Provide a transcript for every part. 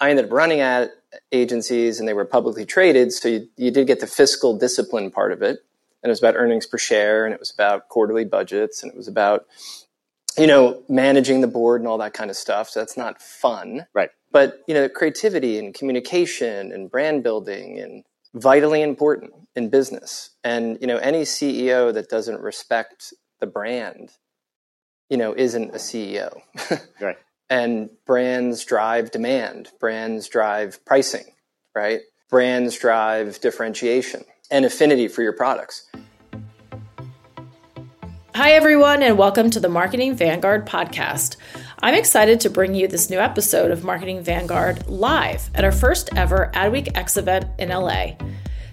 I ended up running ad agencies and they were publicly traded, so you, you did get the fiscal discipline part of it. And it was about earnings per share and it was about quarterly budgets and it was about, you know, managing the board and all that kind of stuff. So that's not fun. Right. But, you know, creativity and communication and brand building and vitally important in business. And, you know, any CEO that doesn't respect the brand, you know, isn't a CEO. Right. And brands drive demand brands drive pricing right brands drive differentiation and affinity for your products Hi, everyone, and welcome to the Marketing Vanguard podcast. I'm excited to bring you this new episode of Marketing Vanguard live at our first ever Adweek X event in LA.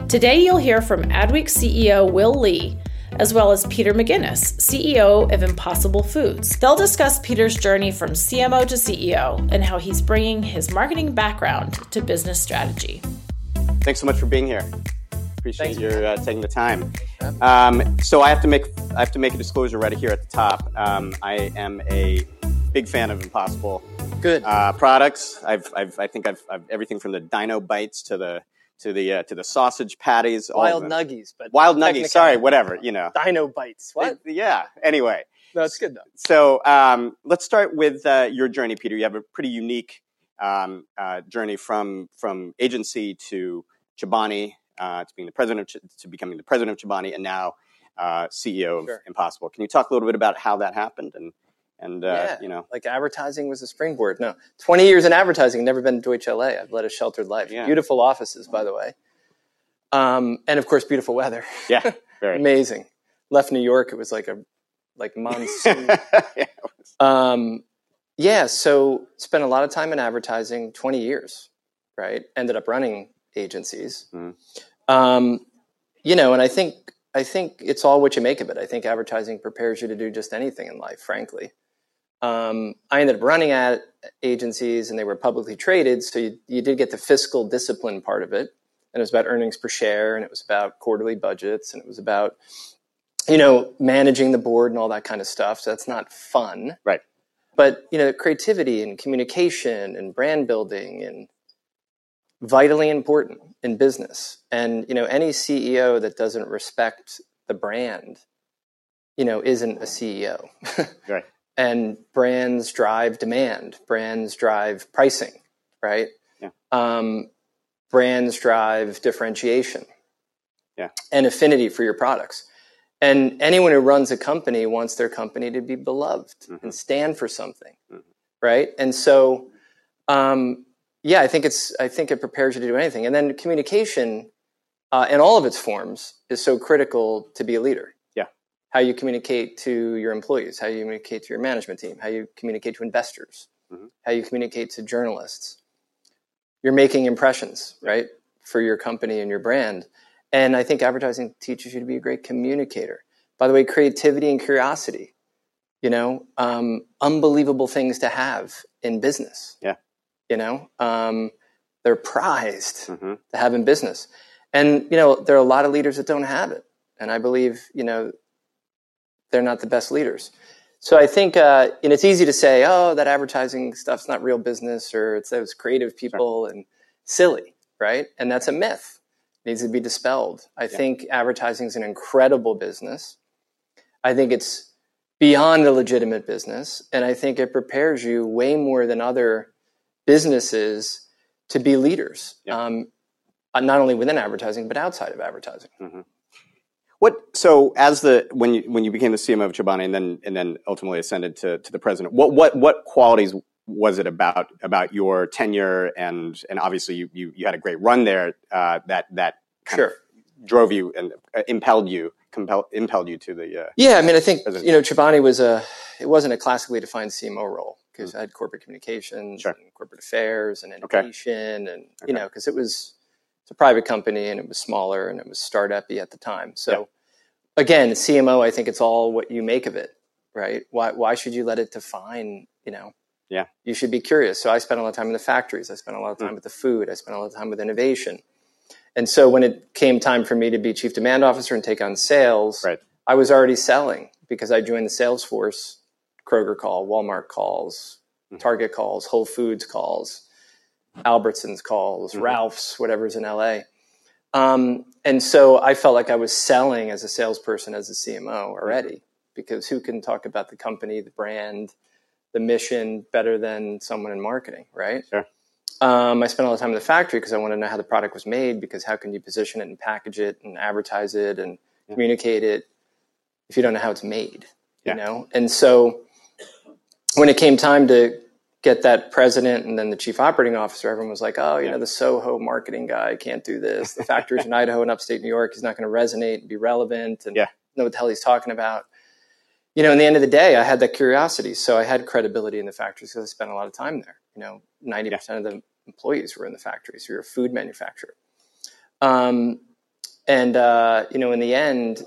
Today, you'll hear from Adweek CEO Will Lee, as well as Peter McGuinness, CEO of Impossible Foods. They'll discuss Peter's journey from CMO to CEO and how he's bringing his marketing background to business strategy. Thanks so much for being here. Appreciate Thanks. your uh, taking the time. Um, so I have to make I have to make a disclosure right here at the top. Um, I am a big fan of Impossible good uh, products. I've, I've I think I've, I've everything from the Dino Bites to the to the uh, to the sausage patties. wild nuggies but Wild nuggies. Sorry, whatever. You know. dino bites what Yeah. Anyway. no good though So um, let's start with uh, your journey, Peter. You have a pretty unique um, uh, journey from from agency to Chobani, uh, to being the president of Ch- to becoming the president of Chobani, and now uh, CEO of Impossible. Can you talk a little bit about how that happened and and uh, Yeah. you know like advertising was a springboard no 20 years in advertising never been to Deutsch LA i've led a sheltered life Yeah. beautiful offices by the way um, and of course beautiful weather yeah very amazing left new york it was like a like monsoon yeah. Um, yeah, so spent a lot of time in advertising, 20 years, right? Ended up running agencies. Mhm. Um, you know, and I think I think it's all what you make of it. I think advertising prepares you to do just anything in life, frankly. Um, I ended up running ad agencies and they were publicly traded, so you, you did get the fiscal discipline part of it. And it was about earnings per share and it was about quarterly budgets and it was about you know, managing the board and all that kind of stuff. So that's not fun. Right. But, you know, creativity and communication and brand building and vitally important in business. And, you know, any CEO that doesn't respect the brand, you know, isn't a CEO. Right. And brands drive demand. Brands drive pricing, right? Yeah. Um, brands drive differentiation. Yeah. And affinity for your products. And anyone who runs a company wants their company to be beloved Mhm. and stand for something, Mhm. right? And so, um, yeah, I think it's I think it prepares you to do anything. And then communication, uh, in all of its forms, is so critical to be a leader. How you communicate to your employees, how you communicate to your management team, how you communicate to investors, Mhm. how you communicate to journalists. You're making impressions, right, for your company and your brand. And I think advertising teaches you to be a great communicator. By the way, creativity and curiosity, you know, um, unbelievable things to have in business. Yeah. You know, um, they're prized hmm to have in business. And, you know, there are a lot of leaders that don't have it. And I believe, you know, they're not the best leaders. So I think, uh, and it's easy to say, oh, that advertising stuff's not real business or it's those creative people and silly, right? And that's a myth. It needs to be dispelled. I think advertising is an incredible business. I think it's beyond a legitimate business. And I think it prepares you way more than other businesses to be leaders, Yeah. um, uh, not only within advertising but outside of advertising. What so as the when you when you became the CMO of Chobani and then and then ultimately ascended to, to the president, what what what qualities was it about about your tenure and and obviously you you, you had a great run there uh, that that kind Sure. drove you and uh, impelled you compel, impelled you to the uh, Yeah, I mean, I think President. you know Chobani was a it wasn't a classically defined CMO role because I had corporate communications, Sure. and corporate affairs, and Okay. innovation, and Okay. you know because it was it's a private company and it was smaller and it was startup-y at the time. So again, CMO, I think it's all what you make of it, right? Why why should you let it define you know? Yeah. you should be curious. So I spent a lot of time in the factories. I spent a lot of Hmm. time with the food. I spent a lot of time with innovation. And so when it came time for me to be chief demand officer and take on sales, Right. I was already selling because I joined the sales force. Kroger call, Walmart calls, Mm-hmm. Target calls, Whole Foods calls, Albertsons calls, Mhm. Ralph's, whatever's in LA. Um, and so I felt like I was selling as a salesperson, as a CMO already, because who can talk about the company, the brand, the mission better than someone in marketing, right? Sure. Um, I spent all the time in the factory because I wanted to know how the product was made. Because how can you position it and package it and advertise it and Yeah. communicate it if you don't know how it's made? Yeah. You know, and so when it came time to get that president and then the chief operating officer, everyone was like, "Oh, you Yeah. know, the Soho marketing guy can't do this. The factories in Idaho and upstate New York, he's not going to resonate and be relevant and Yeah. know what the hell he's talking about." You know, in the end of the day, I had that curiosity, so I had credibility in the factories because I spent a lot of time there. You know, ninety percent of the employees were in the factories. We were a food manufacturer, um, and uh, you know, in the end,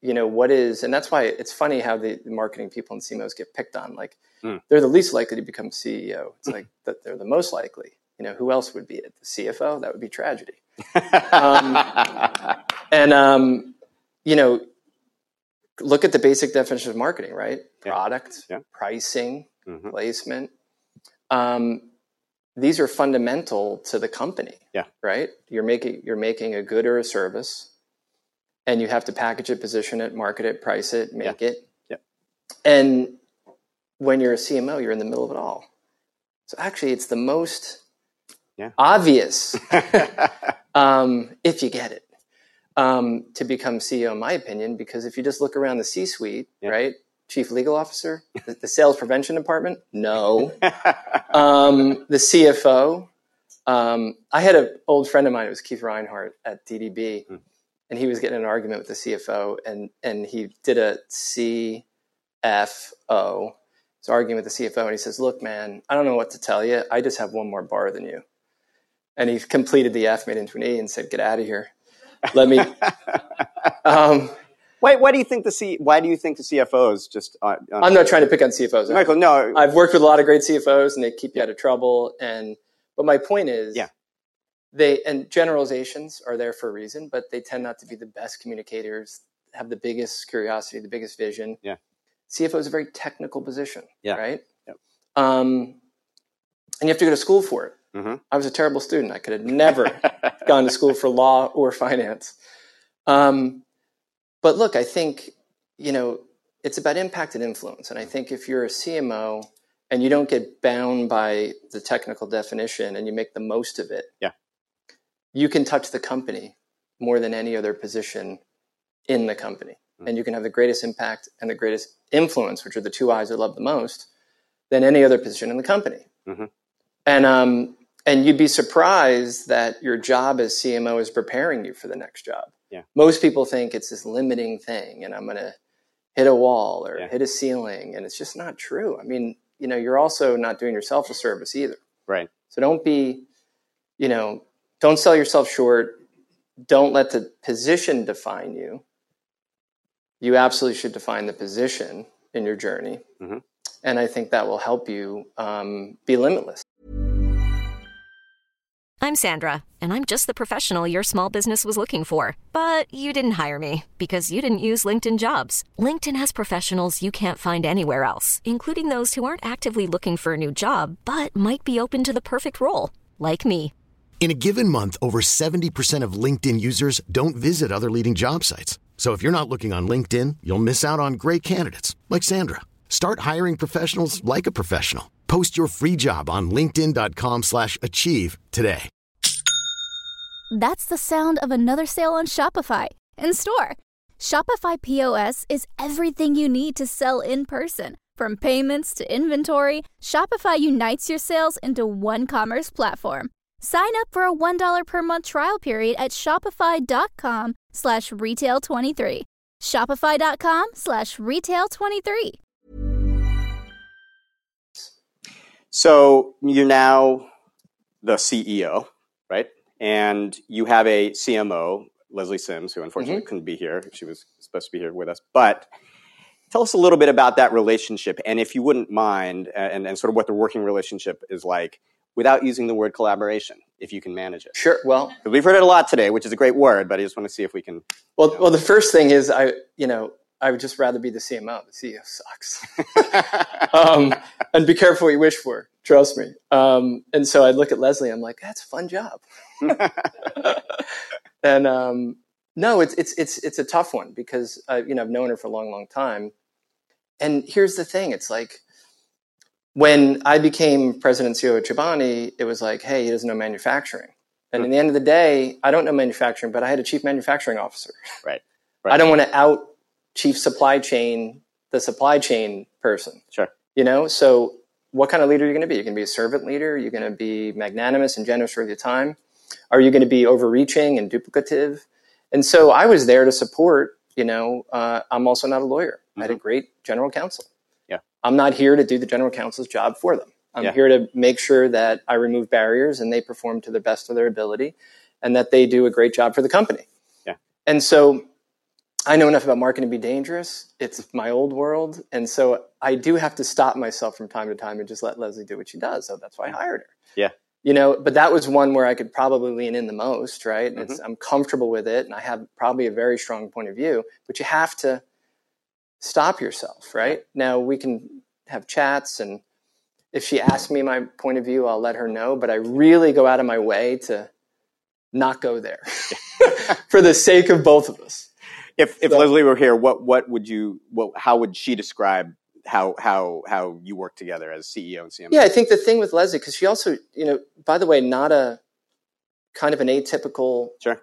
you know, what is, and that's why it's funny how the, the marketing people and CMOs get picked on. Like, Hmm. they're the least likely to become CEO. It's like that they're the most likely. You know, who else would be it? The CFO? That would be tragedy. Um, And um, you know, look at the basic definition of marketing, right? Yeah. Product, Yeah. pricing, Mhm. placement. Um, these are fundamental to the company. Yeah. Right. You're making you're making a good or a service, and you have to package it, position it, market it, price it, make it. Yeah. And when you're a CMO, you're in the middle of it all. So actually, it's the most Yeah. obvious um, if you get it, um, to become CEO, in my opinion, because if you just look around the C suite, Yeah. right? Chief legal officer, the, the sales prevention department, no. um, the CFO. Um, I had an old friend of mine, it was Keith Reinhard at DDB, Hmm. and he was getting in an argument with the CFO, and, and he did a CFO. He's arguing with the CFO, and he says, Look, man, I don't know what to tell you. I just have one more bar than you. And he completed the F, made into an E, and said, Get out of here. Let me. um, why, why do you think the C, why do you think the CFOs just uh, I'm not trying to pick on CFOs. Michael no I've worked with a lot of great CFOs, and they keep you out of trouble. And but my point is, Yeah. they and generalizations are there for a reason, but they tend not to be the best communicators. Have the biggest curiosity, the biggest vision. Yeah. CFO is a very technical position. Yeah. Right. Yep. Um, and you have to go to school for it. Mhm. I was a terrible student. I could have never gone to school for law or finance. Um, but look, I think, you know, it's about impact and influence. And I think if you're a CMO and you don't get bound by the technical definition and you make the most of it, Yeah. you can touch the company more than any other position in the company. Mm. And you can have the greatest impact and the greatest influence, which are the two eyes I love the most, than any other position in the company. Mhm. And um, and you'd be surprised that your job as CMO is preparing you for the next job. Yeah. Most people think it's this limiting thing, and I'm going to hit a wall or Yeah. hit a ceiling, and it's just not true. I mean, you know, you're also not doing yourself a service either. right So don't be, you know, don't sell yourself short. Don't let the position define you. You absolutely should define the position in your journey. Mhm. And I think that will help you um, be limitless. I'm Sandra, and I'm just the professional your small business was looking for. But you didn't hire me because you didn't use LinkedIn jobs. LinkedIn has professionals you can't find anywhere else, including those who aren't actively looking for a new job but might be open to the perfect role, like me. In a given month, over 70% of LinkedIn users don't visit other leading job sites. So if you're not looking on LinkedIn, you'll miss out on great candidates like Sandra. Start hiring professionals like a professional. Post your free job on linkedin.com/achieve today. That's the sound of another sale on Shopify in store. Shopify POS is everything you need to sell in person. From payments to inventory, Shopify unites your sales into one commerce platform. Sign up for a $1 per month trial period at shopify.com slash retail 23. Shopify.com slash retail 23. So you're now the CEO, right? And you have a CMO, Leslie Sims, who unfortunately mm-hmm. couldn't be here. She was supposed to be here with us. But tell us a little bit about that relationship, and if you wouldn't mind, uh, and, and sort of what the working relationship is like without using the word collaboration, if you can manage it. Sure. Well, We've heard it a lot today, which is a great word, but I just want to see if we can. well, well. The first thing is, I you know, I would just rather be the CMO. The CEO sucks. um, and be careful what you wish for. Trust me. Um, and so I look at Leslie. I'm like, that's a fun job. and um, no, it's it's it's it's a tough one because uh, you know I've known her for a long, long time. And here's the thing: it's like when I became president CEO of Chobani, it was like, hey, he doesn't know manufacturing. And in the end of the day, I don't know manufacturing, but I had a chief manufacturing officer. right. I don't want to out chief supply chain the supply chain person. Sure. You know, so what kind of leader are you going to be? You're going to be a servant leader. You're going to be magnanimous and generous with your time. Are you going to be overreaching and duplicative? And so I was there to support. You know, uh, I'm also not a lawyer. I had a great general counsel. I'm not here to do the general counsel's job for them. I'm Yeah. here to make sure that I remove barriers and they perform to the best of their ability, and that they do a great job for the company. Yeah. And so I know enough about marketing to be dangerous. It's my old world. And so I do have to stop myself from time to time and just let Leslie do what she does. So that's why I hired her. Yeah. You know, but that was one where I could probably lean in the most, right? And Mm-hmm. it's, I'm comfortable with it and I have probably a very strong point of view, but you have to stop yourself, right? Now we can have chats and if she asks me my point of view, I'll let her know, but I really go out of my way to not go there for the sake of both of us. If if So- Leslie were here, what what would you? What how would she describe how how how you work together as CEO and CMO? Yeah, I think the thing with Leslie, because she also, you know, by the way, not a kind of an atypical. Sure.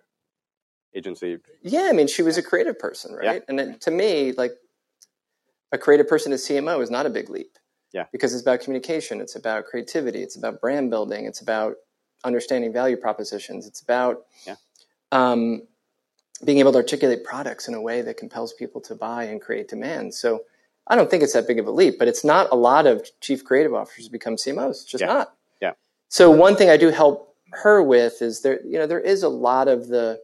Agency. Yeah, I mean, she was a creative person, right? Yeah. And it, to me, like a creative person as CMO is not a big leap. Yeah. Because it's about communication, it's about creativity, it's about brand building, it's about understanding value propositions, it's about Yeah. um, being able to articulate products in a way that compels people to buy and create demand. So I don't think it's that big of a leap, but it's not a lot of chief creative officers become CMOs. It's just Yeah. not. Yeah. So one thing I do help her with is there, you know, there is a lot of the,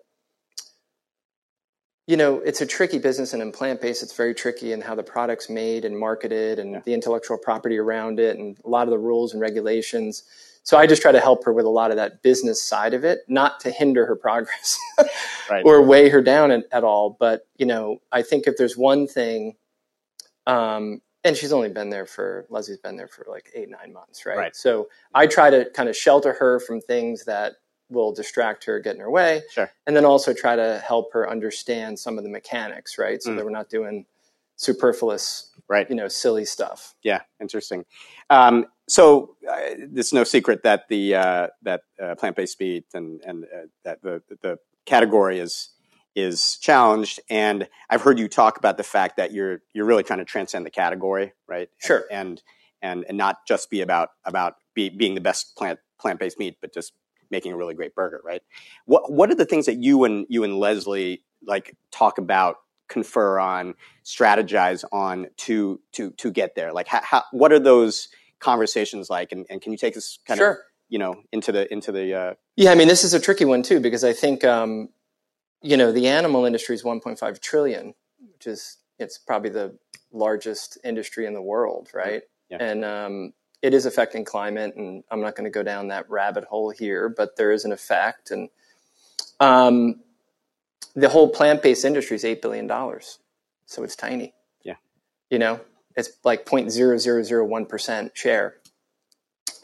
you know, it's a tricky business and in plant based, it's very tricky in how the product's made and marketed and the intellectual property around it and a lot of the rules and regulations. So I just try to help her with a lot of that business side of it, not to hinder her progress Right. or weigh her down at, at all. But, you know, I think if there's one thing, um, and she's only been there for, Leslie's been there for like eight, nine months, right? Right. So I try to kind of shelter her from things that will distract her, get in her way. Sure. And then also try to help her understand some of the mechanics, right? So Mm. that we're not doing superfluous, Right. you know, silly stuff. Yeah, interesting. Um, so uh, it's no secret that the uh, that uh, plant based meat and and uh, that the the category is is challenged, and I've heard you talk about the fact that you're you're really trying to transcend the category, right? Sure. And and and not just be about about be, being the best plant plant based meat, but just making a really great burger, right? What what are the things that you and you and Leslie like talk about, confer on, strategize on to to to get there? Like, how, how what are those conversations like? And, and can you take us kind of you know into the into the uh, Yeah, I mean, this is a tricky one too because I think um, you know the animal industry is 1.5 trillion, which is it's probably the largest industry in the world, right? Yeah. And um, it is affecting climate, and I'm not going to go down that rabbit hole here, but there is an effect, and um, the whole plant-based industry is eight billion dollars, so it's tiny. Yeah. you know, it's like 0.0001 percent share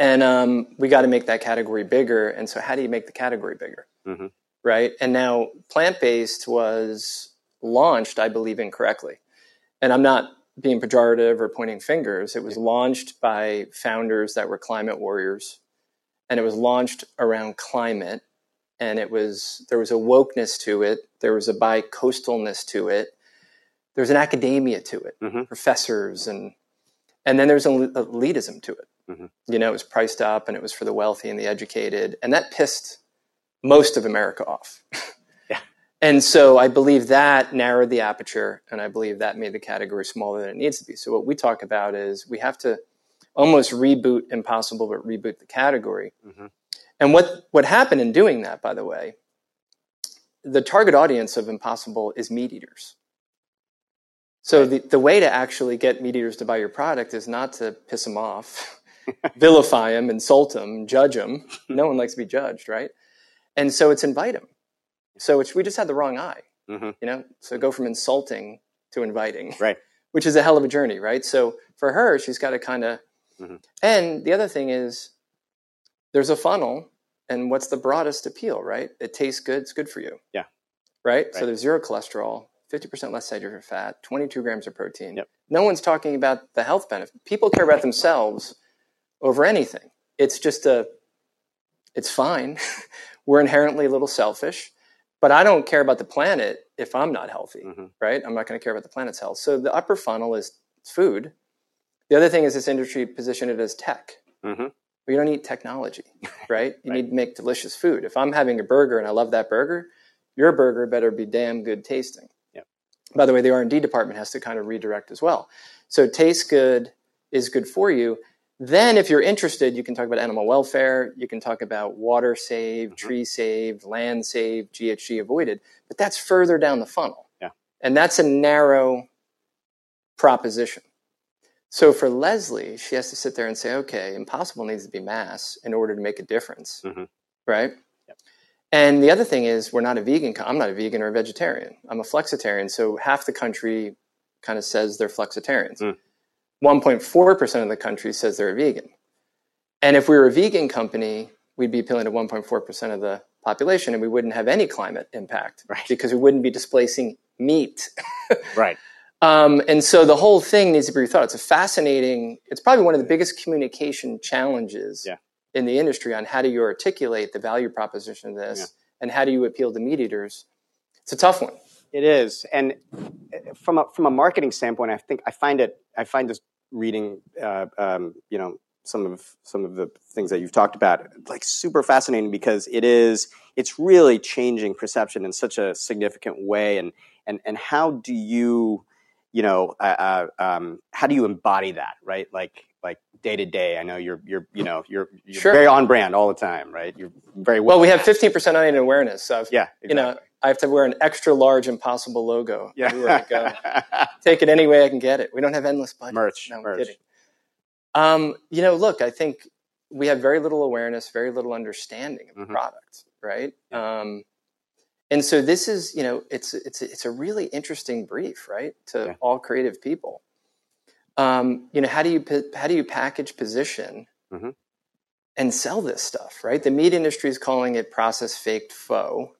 and um, we got to make that category bigger. And so, how do you make the category bigger? Mhm. Right. And now, plant based was launched, I believe, incorrectly. And I'm not being pejorative or pointing fingers. It was launched by founders that were climate warriors, and it was launched around climate. And it was there was a wokeness to it. There was a bi-coastalness to it. There's an academia to it, Mhm. professors, and and then there's an elitism to it. Mhm. You know, it was priced up, and it was for the wealthy and the educated, and that pissed most of America off. And so I believe that narrowed the aperture, and I believe that made the category smaller than it needs to be. So what we talk about is we have to almost reboot impossible, but reboot the category. Mhm. And what what happened in doing that, by the way, the target audience of impossible is meat eaters. So the, the way to actually get meat eaters to buy your product is not to piss them off, vilify them, insult them, judge them. No one likes to be judged, right? And so it's invite them. So it's, we just had the wrong eye, Mhm. you know. So go from insulting to inviting, Right. which is a hell of a journey, right? So for her, she's got to kind of. Mhm. And the other thing is, there's a funnel, and what's the broadest appeal, right? It tastes good. It's good for you. Yeah. Right. Right. So there's zero cholesterol, 50% less saturated fat, 22 grams of protein. Yep. No one's talking about the health benefit. People care about themselves over anything. It's just a. It's fine. We're inherently a little selfish, but I don't care about the planet if I'm not healthy, Mhm. right? I'm not going to care about the planet's health. So the upper funnel is food. The other thing is this industry positioned it as tech. Mhm. But you don't need technology, right? You Right. need to make delicious food. If I'm having a burger and I love that burger, your burger better be damn good tasting. Yep. By the way, the R&D department has to kind of redirect as well. So taste good is good for you. Then if you're interested, you can talk about animal welfare, you can talk about water saved, Mhm. tree saved, land saved, GHG avoided, but that's further down the funnel. Yeah. And that's a narrow proposition. So for Leslie, she has to sit there and say, okay, impossible needs to be mass in order to make a difference, Mhm. right? Yep. And the other thing is, we're not a vegan. I'm not a vegan or a vegetarian. I'm a flexitarian. So half the country kind of says they're flexitarians. Mm. 1.4% of the country says they're a vegan. And if we were a vegan company, we'd be appealing to 1.4% of the population and we wouldn't have any climate impact Right. because we wouldn't be displacing meat. Right. Um, and so the whole thing needs to be rethought. It's a fascinating, it's probably one of the biggest communication challenges Yeah. in the industry on how do you articulate the value proposition of this Yeah. and how do you appeal to meat eaters. It's a tough one. It is, and from a from a marketing standpoint, I think I find it. I find just reading, uh, um, you know, some of some of the things that you've talked about, like super fascinating because it is. It's really changing perception in such a significant way, and and and how do you, you know, uh, uh, um, how do you embody that, right? Like like day to day. I know you're you're you know you're, you're Sure. very on brand all the time, right? You're very well. Well, we have 15% unaided awareness. of yeah, you know, I have to wear an extra large impossible logo yeah, everywhere I go. Take it any way I can get it. We don't have endless budget. merch, No, I'm merch. kidding. Um, you know, look, I think we have very little awareness, very little understanding of the product, right? Um, and so this is, you know, it's it's it's a really interesting brief, right, to Yeah. all creative people. Um, you know, how do you how do you package position Mhm. and sell this stuff, right? The meat industry is calling it process faked faux.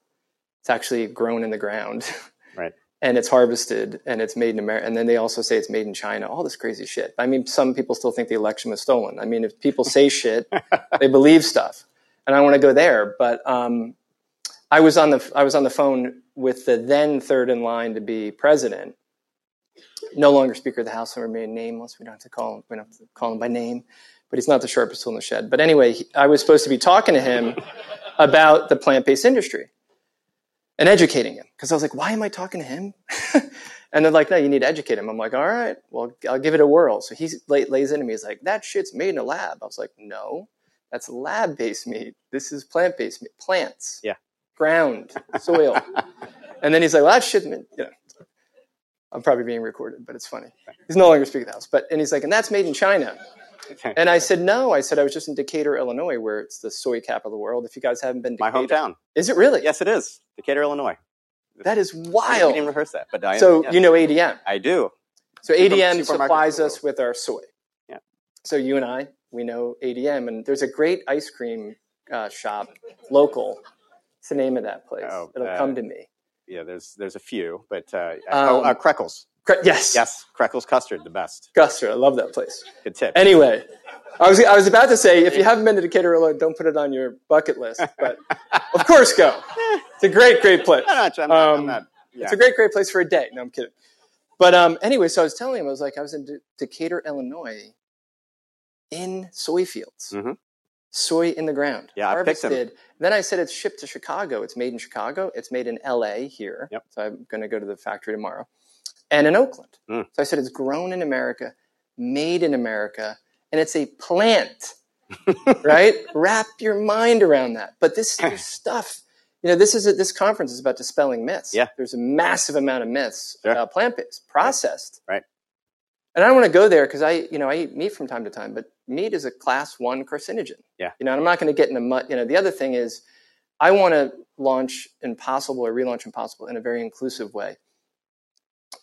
It's actually grown in the ground. Right. and it's harvested and it's made in America. And then they also say it's made in China, all this crazy shit. I mean, some people still think the election was stolen. I mean, if people say shit, they believe stuff. And I want to go there. But um, I, was on the, I was on the phone with the then third in line to be president, no longer Speaker of the House, and remain nameless. We don't have to call him, we don't have to call him by name, but he's not the sharpest tool in the shed. But anyway, I was supposed to be talking to him about the plant based industry and educating him because I was like, why am I talking to him? and they're like, no, you need to educate him. I'm like, all right, well, I'll give it a whirl. So he lays into me. He's like, that shit's made in a lab. I was like, no, that's lab based meat. This is plant based meat, plants, Yeah. ground, soil. and then he's like, well, that shit's made, you know. I'm probably being recorded, but it's funny. He's no longer speaking the House. But and he's like, and that's made in China. And I said, no. I said, I was just in Decatur, Illinois, where it's the soy capital of the world. If you guys haven't been to My hometown. is it really? Yes, it is. Decatur, Illinois. That is We wild. didn't even rehearse that, but I So yeah. you know ADM. I do. So ADM supplies us with our soy. Yeah. So you and I, we know ADM, and there's a great ice cream uh, shop, local. What's the name of that place? Oh, It'll uh, come to me. Yeah, there's there's a few, but uh, Um, oh, uh, Krekel's. Cre- yes. Yes, Krekel's custard, the best. Custard. I love that place. Good tip. Anyway, I was, I was about to say, if you haven't been to Decatur, Illinois, don't put it on your bucket list. But of course, go. It's a great, great place. I'm not, I'm not, I'm Um, not- yeah. It's a great, great place for a day. No, I'm kidding. But um, anyway, so I was telling him, I was like, I was in De- Decatur, Illinois, in soy fields, Mhm. soy in the ground, Yeah, I picked 'em. harvested. Then I said it's shipped to Chicago. It's made in Chicago. It's made in L.A. here. Yep. So I'm going to go to the factory tomorrow, and in Oakland. Mm. So I said it's grown in America, made in America, and it's a plant. right? Wrap your mind around that. But this, stuff, you know, this is a, this conference is about dispelling myths. Yeah. There's a massive amount of myths Sure. about plant based, processed. Right. And I don't want to go there because I, you know, I eat meat from time to time, but meat is a class one carcinogen. Yeah. You know, and I'm not going to get in the mud. You know, the other thing is, I want to launch Impossible or relaunch Impossible in a very inclusive way.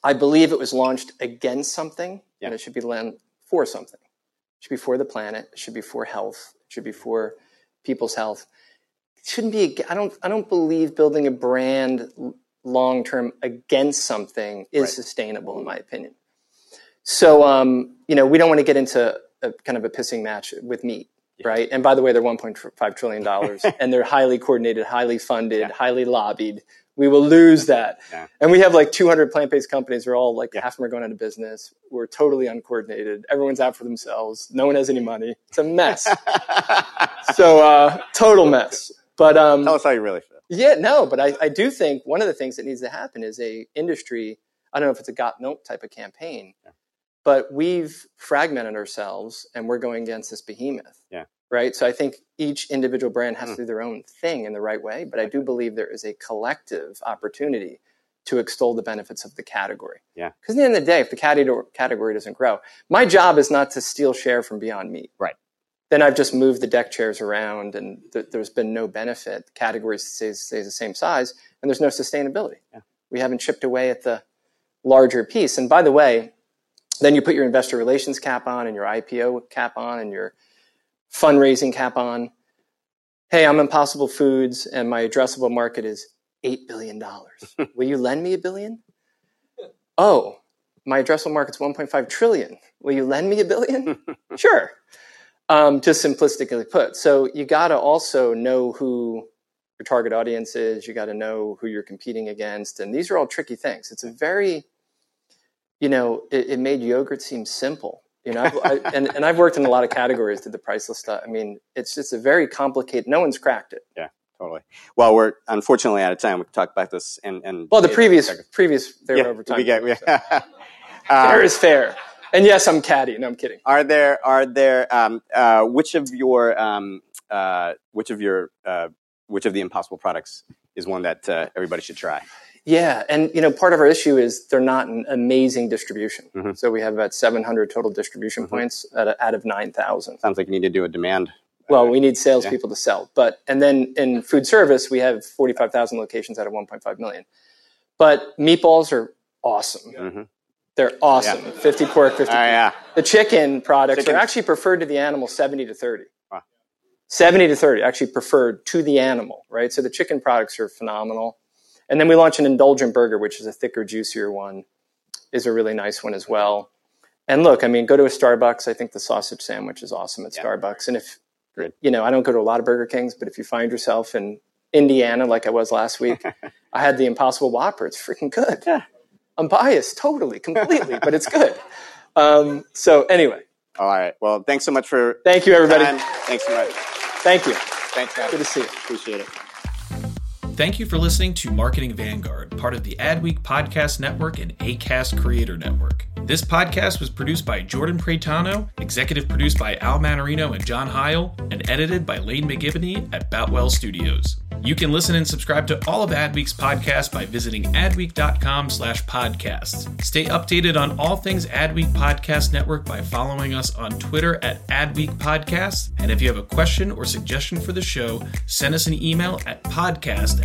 I believe it was launched against something, Yeah. and it should be land for something. It should be for the planet. It should be for health. It should be for people's health. It shouldn't be. I don't. I don't believe building a brand long term against something is Right. sustainable, in my opinion. So, um, you know, we don't want to get into a kind of a pissing match with meat, right? And by the way, they're 1.5 trillion dollars, and they're highly coordinated, highly funded, Yeah. highly lobbied. We will lose that. Yeah. And we have like 200 plant-based companies. We're all like Yeah. half of them are going out of business. We're totally uncoordinated. Everyone's out for themselves. No one has any money. It's a mess. so uh, total mess. But um, Tell us how you really feel. yeah, no, but I, I do think one of the things that needs to happen is a industry. I don't know if it's a got milk type of campaign, but we've fragmented ourselves and we're going against this behemoth. Yeah. Right. So I think each individual brand has Mm. to do their own thing in the right way, but I do believe there is a collective opportunity to extol the benefits of the category. Yeah. Because at the end of the day, if the category doesn't grow, my job is not to steal share from Beyond Meat. Right. Then I've just moved the deck chairs around, and th- there's been no benefit. The category stays, stays the same size, and there's no sustainability. Yeah. We haven't chipped away at the larger piece. And by the way, then you put your investor relations cap on, and your IPO cap on, and your fundraising cap on. Hey, I'm Impossible Foods, and my addressable market is eight billion dollars. Will you lend me a billion? Oh, my addressable market's 1.5 trillion. Will you lend me a billion? sure. Um, just simplistically put. So you got to also know who your target audience is. You got to know who you're competing against, and these are all tricky things. It's a very, you know, it, it made yogurt seem simple. You know, I've, and and I've worked in a lot of categories, did the priceless stuff. I mean, it's just a very complicated. No one's cracked it. Yeah, totally. Well, we're unfortunately out of time. We can talk about this and and Well, the previous previous they yeah, were over time. we get. We, so. uh, fair is fair. And yes, I'm catty. No, I'm kidding. Are there are there um, uh, which of your um, uh, which of your uh, which of the impossible products is one that uh, everybody should try? Yeah, and you know, part of our issue is they're not an amazing distribution. Mhm. So we have about 700 total distribution Mhm. points out of, out of 9,000. Sounds like you need to do a demand. Well, we need salespeople to sell, but and then in food service we have 45,000 locations out of 1.5 million. But meatballs are awesome. Mhm. They're awesome. 50 pork, 50 Oh yeah, The chicken products Chicken. are actually preferred to the animal 70 to 30. Wow. 70 to 30 actually preferred to the animal, right? So the chicken products are phenomenal. And then we launch an indulgent burger, which is a thicker, juicier one, is a really nice one as well. And look, I mean, go to a Starbucks. I think the sausage sandwich is awesome at Yeah. Starbucks. And if, Great. you know, I don't go to a lot of Burger Kings, but if you find yourself in Indiana, like I was last week, I had the Impossible Whopper. It's freaking good. Yeah. I'm biased, totally, completely, but it's good. Um, so anyway, all right. Well, thanks so much for thank you, everybody. time. Thanks so much. Thank you. Thanks, guys. Good to see you. Appreciate it. Thank you for listening to Marketing Vanguard, part of the Adweek Podcast Network and ACAST Creator Network. This podcast was produced by Jordan Pretano, executive produced by Al Manarino and John Heil, and edited by Lane McGibney at Boutwell Studios. You can listen and subscribe to all of Adweek's podcasts by visiting adweek.com slash podcasts. Stay updated on all things Adweek Podcast Network by following us on Twitter at Adweek Podcasts. And if you have a question or suggestion for the show, send us an email at podcast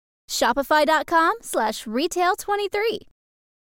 Shopify.com slash retail23.